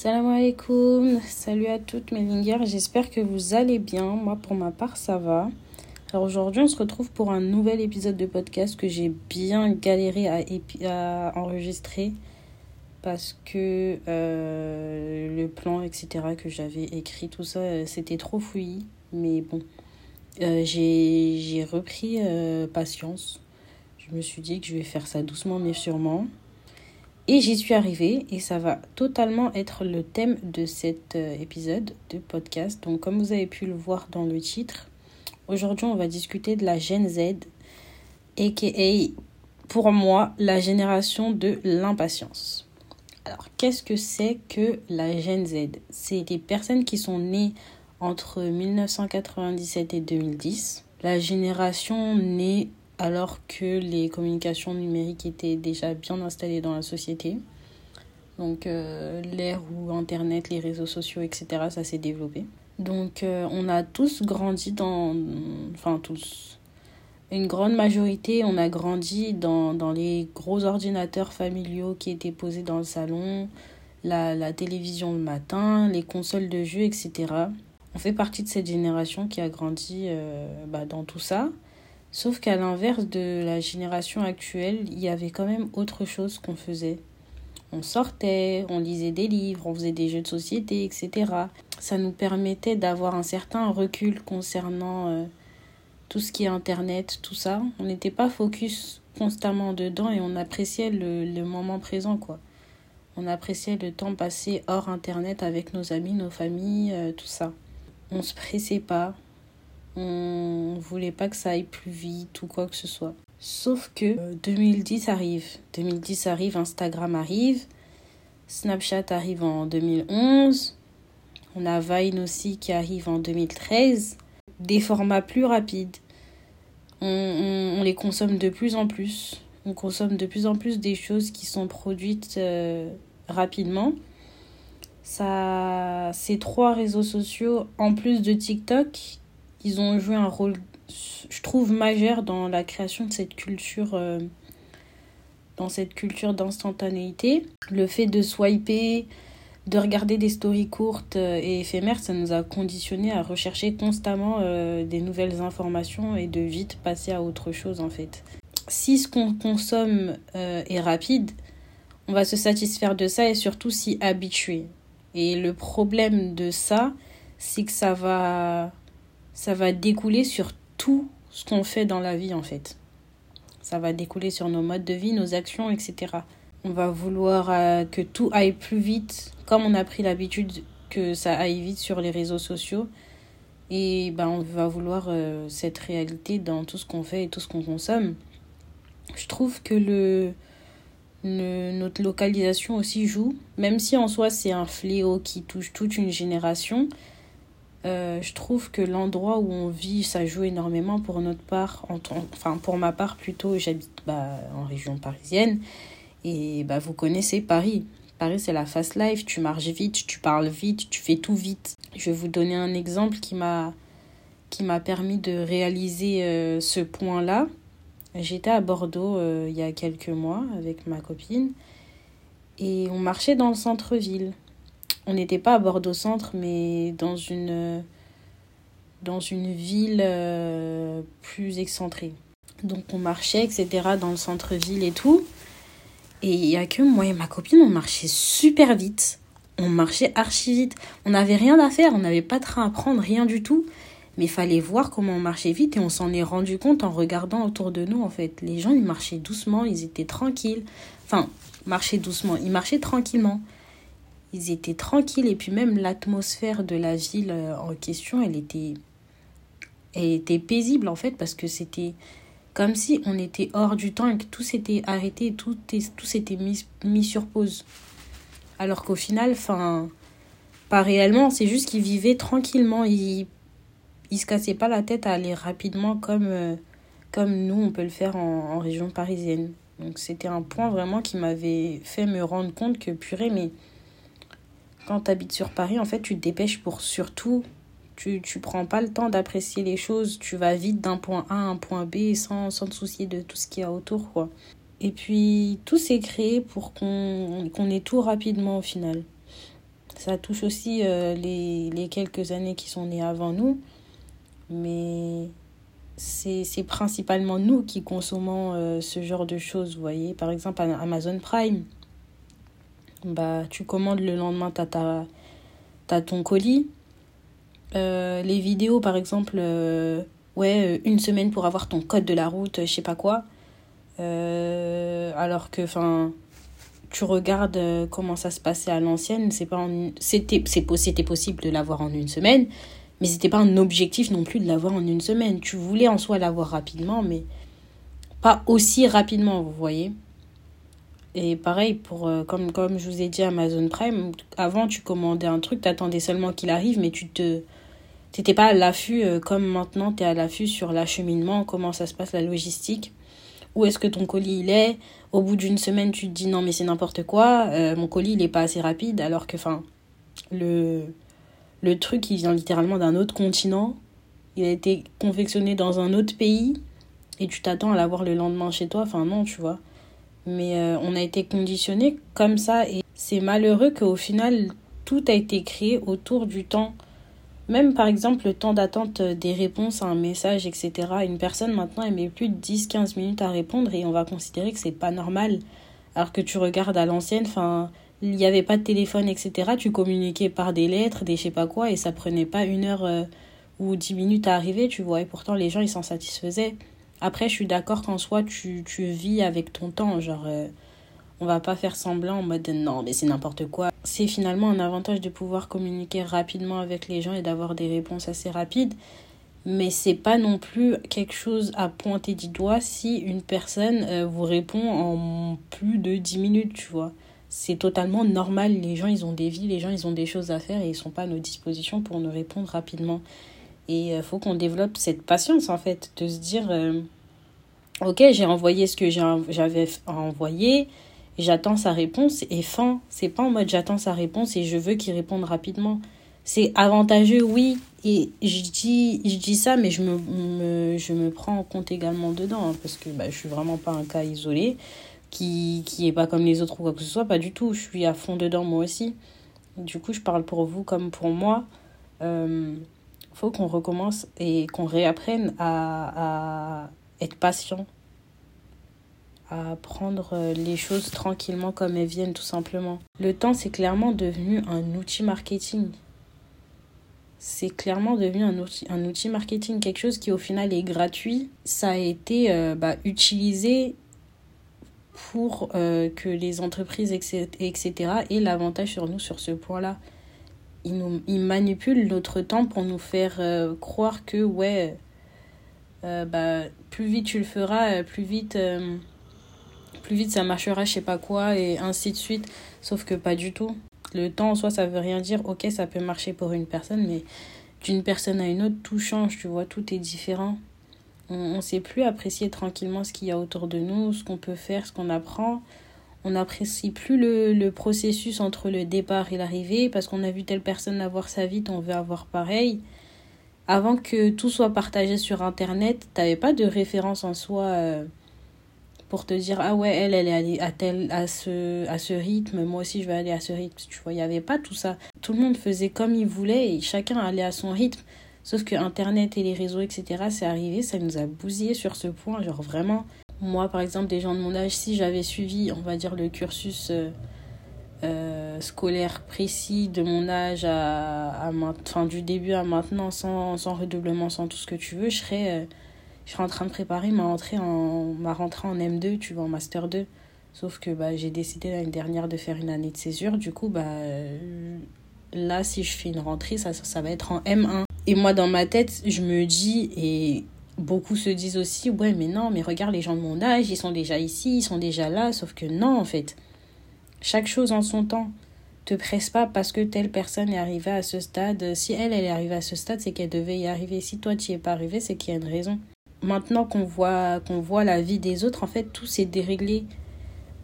Salam alaikum, salut à toutes mes lingers, j'espère que vous allez bien. Moi pour ma part ça va. Alors aujourd'hui on se retrouve pour un nouvel épisode de podcast que j'ai bien galéré à, enregistrer parce que euh, le plan etc que j'avais écrit tout ça euh, c'était trop fouillis. Mais bon, euh, j'ai repris patience. Je me suis dit que je vais faire ça doucement mais sûrement. Et j'y suis arrivée et ça va totalement être le thème de cet euh, épisode de podcast. Donc comme vous avez pu le voir dans le titre, aujourd'hui on va discuter de la Gen Z, aka pour moi la génération de l'impatience. Alors qu'est-ce que c'est que la Gen Z? C'est des personnes qui sont nées entre 1997 et 2010. La génération née alors que les communications numériques étaient déjà bien installées dans la société. Donc euh, l'ère où Internet, les réseaux sociaux, etc., ça s'est développé. Donc euh, on a tous grandi dans... Enfin tous. Une grande majorité, on a grandi dans, dans les gros ordinateurs familiaux qui étaient posés dans le salon, la, télévision le matin, les consoles de jeux, etc. On fait partie de cette génération qui a grandi euh, bah, dans tout ça. Sauf qu'à l'inverse de la génération actuelle, il y avait quand même autre chose qu'on faisait. On sortait, on lisait des livres, on faisait des jeux de société, etc. Ça nous permettait d'avoir un certain recul concernant euh, tout ce qui est Internet, tout ça. On n'était pas focus constamment dedans et on appréciait le, moment présent, quoi. On appréciait le temps passé hors Internet avec nos amis, nos familles, euh, tout ça. On se pressait pas, on voulait pas que ça aille plus vite ou quoi que ce soit. Sauf que 2010 euh, arrive. 2010 arrive, Instagram arrive. Snapchat arrive en 2011. On a Vine aussi qui arrive en 2013. Des formats plus rapides. On, les consomme de plus en plus. On consomme de plus en plus des choses qui sont produites euh, rapidement. Ces trois réseaux sociaux, en plus de TikTok, ils ont joué un rôle, je trouve, majeur dans la création de cette culture, euh, dans cette culture d'instantanéité. Le fait de swiper, de regarder des stories courtes euh, et éphémères, ça nous a conditionné à rechercher constamment euh, des nouvelles informations et de vite passer à autre chose en fait. Si ce qu'on consomme est rapide, on va se satisfaire de ça et surtout s'y habituer. Et le problème de ça, c'est que ça va ça va découler sur tout ce qu'on fait dans la vie en fait. Ça va découler sur nos modes de vie, nos actions, etc. On va vouloir euh, que tout aille plus vite, comme on a pris l'habitude que ça aille vite sur les réseaux sociaux. Et ben, on va vouloir euh, cette réalité dans tout ce qu'on fait et tout ce qu'on consomme. Je trouve que le, notre localisation aussi joue, même si en soi c'est un fléau qui touche toute une génération. Euh, je trouve que l'endroit où on vit, ça joue énormément pour notre part. enfin, pour ma part, plutôt, j'habite bah, en région parisienne. Et bah, vous connaissez Paris. Paris, c'est la fast life. Tu marches vite, tu parles vite, tu fais tout vite. Je vais vous donner un exemple qui m'a qui m'a permis de réaliser euh, ce point-là. J'étais à Bordeaux euh, il y a quelques mois avec ma copine et on marchait dans le centre-ville on n'était pas à Bordeaux Centre, mais dans une, dans une ville euh, plus excentrée. Donc on marchait, etc., dans le centre-ville et tout. Et il n'y a que moi et ma copine, on marchait super vite. On marchait archi vite. On n'avait rien à faire, on n'avait pas de train à prendre, rien du tout. Mais il fallait voir comment on marchait vite et on s'en est rendu compte en regardant autour de nous, en fait. Les gens, ils marchaient doucement, ils étaient tranquilles. Enfin, marchaient doucement, ils marchaient tranquillement ils étaient tranquilles et puis même l'atmosphère de la ville euh, en question, elle était, elle était paisible en fait parce que c'était comme si on était hors du temps et que tout s'était arrêté, tout, tout s'était mis, mis sur pause. Alors qu'au final, enfin, pas réellement, c'est juste qu'ils vivaient tranquillement, ils, ils se cassaient pas la tête à aller rapidement comme, euh, comme nous on peut le faire en, en région parisienne. Donc c'était un point vraiment qui m'avait fait me rendre compte que purée, mais quand tu habites sur Paris, en fait, tu te dépêches pour surtout. Tu, tu prends pas le temps d'apprécier les choses. Tu vas vite d'un point A à un point B sans, sans te soucier de tout ce qu'il y a autour, quoi. Et puis, tout s'est créé pour qu'on ait tout rapidement au final. Ça touche aussi euh, les, les quelques années qui sont nées avant nous. Mais c'est principalement nous qui consommons euh, ce genre de choses, vous voyez. Par exemple, Amazon Prime, bah, tu commandes le lendemain, tu as, ton colis. Euh, les vidéos, par exemple, euh, ouais, une semaine pour avoir ton code de la route, je sais pas quoi. alors que, enfin, tu regardes comment ça se passait à l'ancienne, c'est pas c'était possible de l'avoir en une semaine, mais c'était pas un objectif non plus de l'avoir en une semaine. Tu voulais en soi l'avoir rapidement, mais pas aussi rapidement, vous voyez. Et pareil, pour, euh, comme, comme je vous ai dit, Amazon Prime, avant tu commandais un truc, tu attendais seulement qu'il arrive, mais tu te. T'étais pas à l'affût euh, comme maintenant, tu es à l'affût sur l'acheminement, comment ça se passe, la logistique. Où est-ce que ton colis il est? Au bout d'une semaine, tu te dis non, mais c'est n'importe quoi, euh, mon colis il est pas assez rapide, alors que, enfin, le le truc, il vient littéralement d'un autre continent. Il a été confectionné dans un autre pays. Et tu t'attends à l'avoir le lendemain chez toi. Enfin, non, tu vois. Mais euh, on a été conditionné comme ça. Et c'est malheureux qu'au final, tout a été créé autour du temps. Même par exemple, le temps d'attente des réponses à un message, etc. Une personne maintenant, elle met plus de 10-15 minutes à répondre et on va considérer que c'est pas normal. Alors que tu regardes à l'ancienne, enfin il n'y avait pas de téléphone, etc. Tu communiquais par des lettres, des je sais pas quoi, et ça prenait pas une heure euh, ou dix minutes à arriver, tu vois. Et pourtant, les gens, ils s'en satisfaisaient. Après, je suis d'accord qu'en soi, tu, tu vis avec ton temps. Genre, euh, on va pas faire semblant en mode non, mais c'est n'importe quoi. C'est finalement un avantage de pouvoir communiquer rapidement avec les gens et d'avoir des réponses assez rapides. Mais c'est pas non plus quelque chose à pointer du doigt si une personne euh, vous répond en plus de 10 minutes, tu vois c'est totalement normal. Les gens, ils ont des vies, les gens, ils ont des choses à faire et ils sont pas à nos dispositions pour nous répondre rapidement. Et il euh, faut qu'on développe cette patience, en fait, de se dire, euh, ok, j'ai envoyé ce que j'avais envoyé, j'attends sa réponse et fin. C'est pas en mode j'attends sa réponse et je veux qu'il réponde rapidement. C'est avantageux, oui. Et je dis, je dis ça, mais je me, je me prends en compte également dedans, hein, parce que bah, je suis vraiment pas un cas isolé qui, qui est pas comme les autres ou quoi que ce soit, pas du tout. Je suis à fond dedans moi aussi. Du coup, je parle pour vous comme pour moi. Euh, faut qu'on recommence et qu'on réapprenne à, à être patient, à prendre les choses tranquillement comme elles viennent tout simplement. Le temps, c'est clairement devenu un outil marketing. C'est clairement devenu un outil, un outil marketing, quelque chose qui au final est gratuit. Ça a été euh, bah, utilisé pour euh, que les entreprises, etc., aient l'avantage sur nous sur ce point-là. Ils, nous, ils manipulent notre temps pour nous faire euh, croire que, ouais, euh, bah, plus vite tu le feras, plus vite, plus vite ça marchera, je sais pas quoi, et ainsi de suite. Sauf que pas du tout. Le temps en soi, ça veut rien dire. Ok, ça peut marcher pour une personne, mais d'une personne à une autre, tout change, tu vois, tout est différent. On ne sait plus apprécier tranquillement ce qu'il y a autour de nous, ce qu'on peut faire, ce qu'on apprend. On n'apprécie plus le, le, processus entre le départ et l'arrivée parce qu'on a vu telle personne avoir sa vie, on veut avoir pareil. Avant que tout soit partagé sur Internet, tu n'avais pas de référence en soi euh, pour te dire ah ouais, elle, elle est allée à, tel, à, ce, à ce rythme, moi aussi je vais aller à ce rythme. Tu vois, il n'y avait pas tout ça. Tout le monde faisait comme il voulait et chacun allait à son rythme. Sauf que Internet et les réseaux, etc., c'est arrivé, ça nous a bousillé sur ce point. Genre vraiment, moi par exemple, des gens de mon âge, si j'avais suivi, on va dire, le cursus euh, euh, scolaire précis de mon âge à, à enfin, du début à maintenant, sans, sans redoublement, sans tout ce que tu veux, je serais, euh, je serais en train de préparer ma rentrée en, ma rentrée en M2, tu vois, en Master 2. Sauf que bah, j'ai décidé l'année dernière de faire une année de césure. Du coup, bah, là, si je fais une rentrée, ça, ça va être en M1. Et moi, dans ma tête, je me dis, et beaucoup se disent aussi, ouais, mais non, mais regarde les gens de mon âge, ils sont déjà ici, ils sont déjà là, sauf que non, en fait. Chaque chose en son temps. Te presse pas parce que telle personne est arrivée à ce stade. Si elle, elle est arrivée à ce stade, c'est qu'elle devait y arriver. Si toi, tu n'y es pas arrivé, c'est qu'il y a une raison. Maintenant qu'on voit, qu'on voit la vie des autres, en fait, tout s'est déréglé.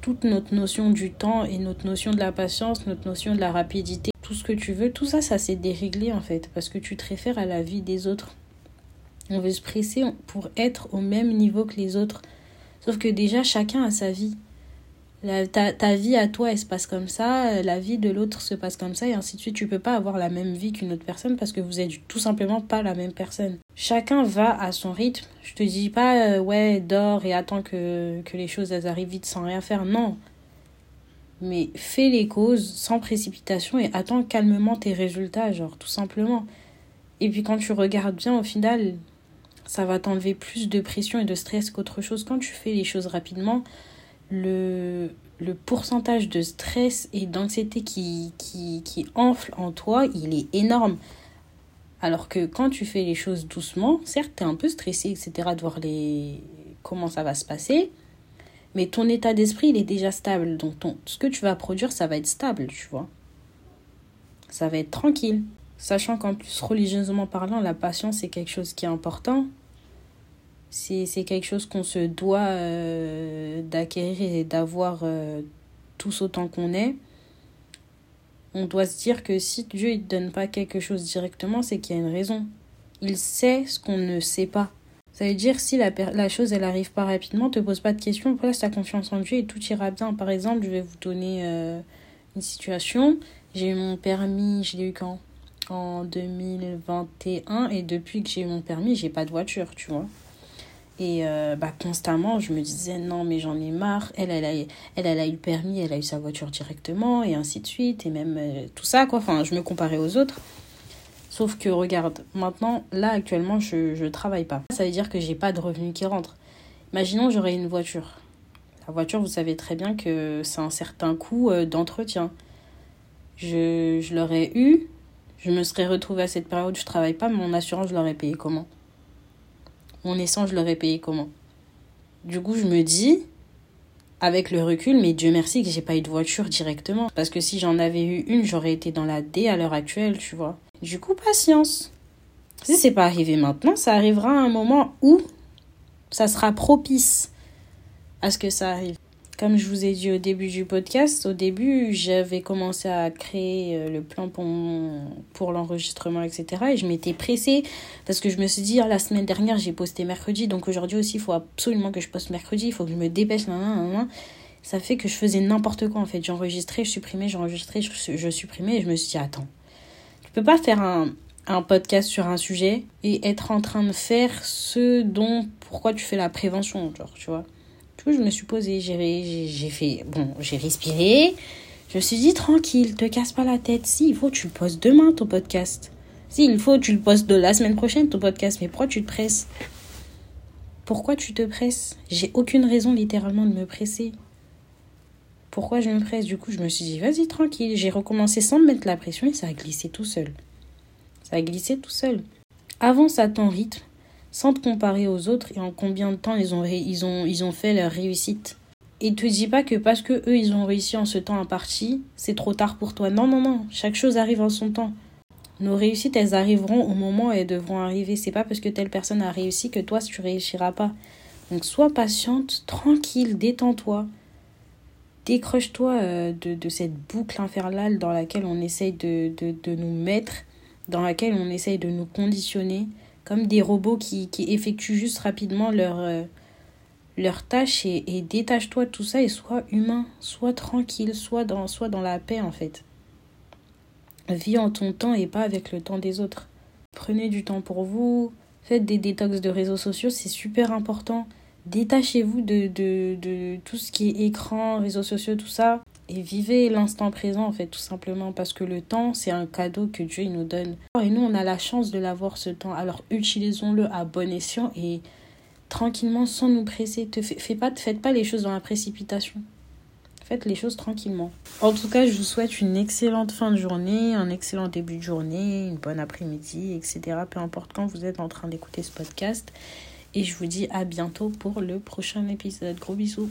Toute notre notion du temps et notre notion de la patience, notre notion de la rapidité, tout ce que tu veux, tout ça, ça s'est déréglé en fait, parce que tu te réfères à la vie des autres. On veut se presser pour être au même niveau que les autres. Sauf que déjà, chacun a sa vie. ta, ta, vie à toi, elle se passe comme ça, la vie de l'autre se passe comme ça, et ainsi de suite. Tu peux pas avoir la même vie qu'une autre personne parce que vous êtes tout simplement pas la même personne. Chacun va à son rythme. Je te dis pas, euh, ouais, dors et attends que, que les choses elles arrivent vite sans rien faire. Non. Mais fais les causes sans précipitation et attends calmement tes résultats, genre, tout simplement. Et puis quand tu regardes bien, au final, ça va t'enlever plus de pression et de stress qu'autre chose. Quand tu fais les choses rapidement, le, le pourcentage de stress et d'anxiété qui, qui, qui enfle en toi, il est énorme. Alors que quand tu fais les choses doucement, certes, tu es un peu stressé, etc., de voir les... comment ça va se passer, mais ton état d'esprit, il est déjà stable. Donc, ce que tu vas produire, ça va être stable, tu vois. Ça va être tranquille. Sachant qu'en plus, religieusement parlant, la patience, c'est quelque chose qui est important c'est quelque chose qu'on se doit euh, d'acquérir et d'avoir euh, tous autant qu'on est. On doit se dire que si Dieu ne donne pas quelque chose directement, c'est qu'il y a une raison. Il sait ce qu'on ne sait pas. Ça veut dire si la, la chose elle arrive pas rapidement, te pose pas de questions, place ta confiance en Dieu et tout ira bien. Par exemple, je vais vous donner euh, une situation. J'ai eu mon permis, je l'ai eu quand? En 2021 et depuis que j'ai eu mon permis, j'ai pas de voiture, tu vois. Et euh, bah, constamment, je me disais, non, mais j'en ai marre. Elle, elle a, elle, elle a eu le permis, elle a eu sa voiture directement, et ainsi de suite, et même euh, tout ça, quoi. Enfin, je me comparais aux autres. Sauf que, regarde, maintenant, là, actuellement, je ne travaille pas. Ça veut dire que j'ai pas de revenus qui rentrent. Imaginons, j'aurais une voiture. La voiture, vous savez très bien que c'est un certain coût euh, d'entretien. Je, je l'aurais eu, je me serais retrouvée à cette période où je travaille pas, mon assurance, je l'aurais payé comment? Mon essence, je l'aurais payé comment? Du coup, je me dis, avec le recul, mais Dieu merci que j'ai pas eu de voiture directement. Parce que si j'en avais eu une, j'aurais été dans la D à l'heure actuelle, tu vois. Du coup, patience. Si c'est pas arrivé maintenant, ça arrivera à un moment où ça sera propice à ce que ça arrive. Comme je vous ai dit au début du podcast, au début, j'avais commencé à créer euh, le plan pour, pour l'enregistrement, etc. Et je m'étais pressée parce que je me suis dit, ah, la semaine dernière, j'ai posté mercredi. Donc aujourd'hui aussi, il faut absolument que je poste mercredi. Il faut que je me dépêche. Ça fait que je faisais n'importe quoi en fait. J'enregistrais, je supprimais, j'enregistrais, je, je supprimais. Et je me suis dit, attends, tu peux pas faire un, un podcast sur un sujet et être en train de faire ce dont pourquoi tu fais la prévention, genre, tu vois je me suis posée, j'ai fait, bon, j'ai respiré. Je me suis dit, tranquille, te casse pas la tête. Si, il faut, tu le postes demain, ton podcast. Si, il faut, tu le postes de la semaine prochaine, ton podcast. Mais pourquoi tu te presses? Pourquoi tu te presses? J'ai aucune raison, littéralement, de me presser. Pourquoi je me presse? Du coup, je me suis dit, vas-y, tranquille. J'ai recommencé sans me mettre la pression et ça a glissé tout seul. Ça a glissé tout seul. Avance à ton rythme sans te comparer aux autres et en combien de temps ils ont, ils ont, ils ont fait leur réussite. Et te dis pas que parce que eux ils ont réussi en ce temps imparti, c'est trop tard pour toi. Non, non, non, chaque chose arrive en son temps. Nos réussites, elles arriveront au moment où elles devront arriver. C'est pas parce que telle personne a réussi que toi, tu réussiras pas. Donc sois patiente, tranquille, détends-toi. Décroche-toi euh, de, de, cette boucle infernale dans laquelle on essaye de, de, de nous mettre, dans laquelle on essaye de nous conditionner comme des robots qui, effectuent juste rapidement leur, euh, leur tâche et, et détache-toi de tout ça et sois humain, sois tranquille, sois dans, la paix en fait. Vis en ton temps et pas avec le temps des autres. Prenez du temps pour vous, faites des détox de réseaux sociaux, c'est super important. Détachez-vous de tout ce qui est écran, réseaux sociaux, tout ça et vivez l'instant présent en fait tout simplement parce que le temps c'est un cadeau que Dieu nous donne. Et nous on a la chance de l'avoir ce temps. Alors utilisons-le à bon escient et tranquillement sans nous presser. Te fais pas faites pas les choses dans la précipitation. Faites les choses tranquillement. En tout cas je vous souhaite une excellente fin de journée un excellent début de journée une bonne après-midi etc peu importe quand vous êtes en train d'écouter ce podcast. Et je vous dis à bientôt pour le prochain épisode. Gros bisous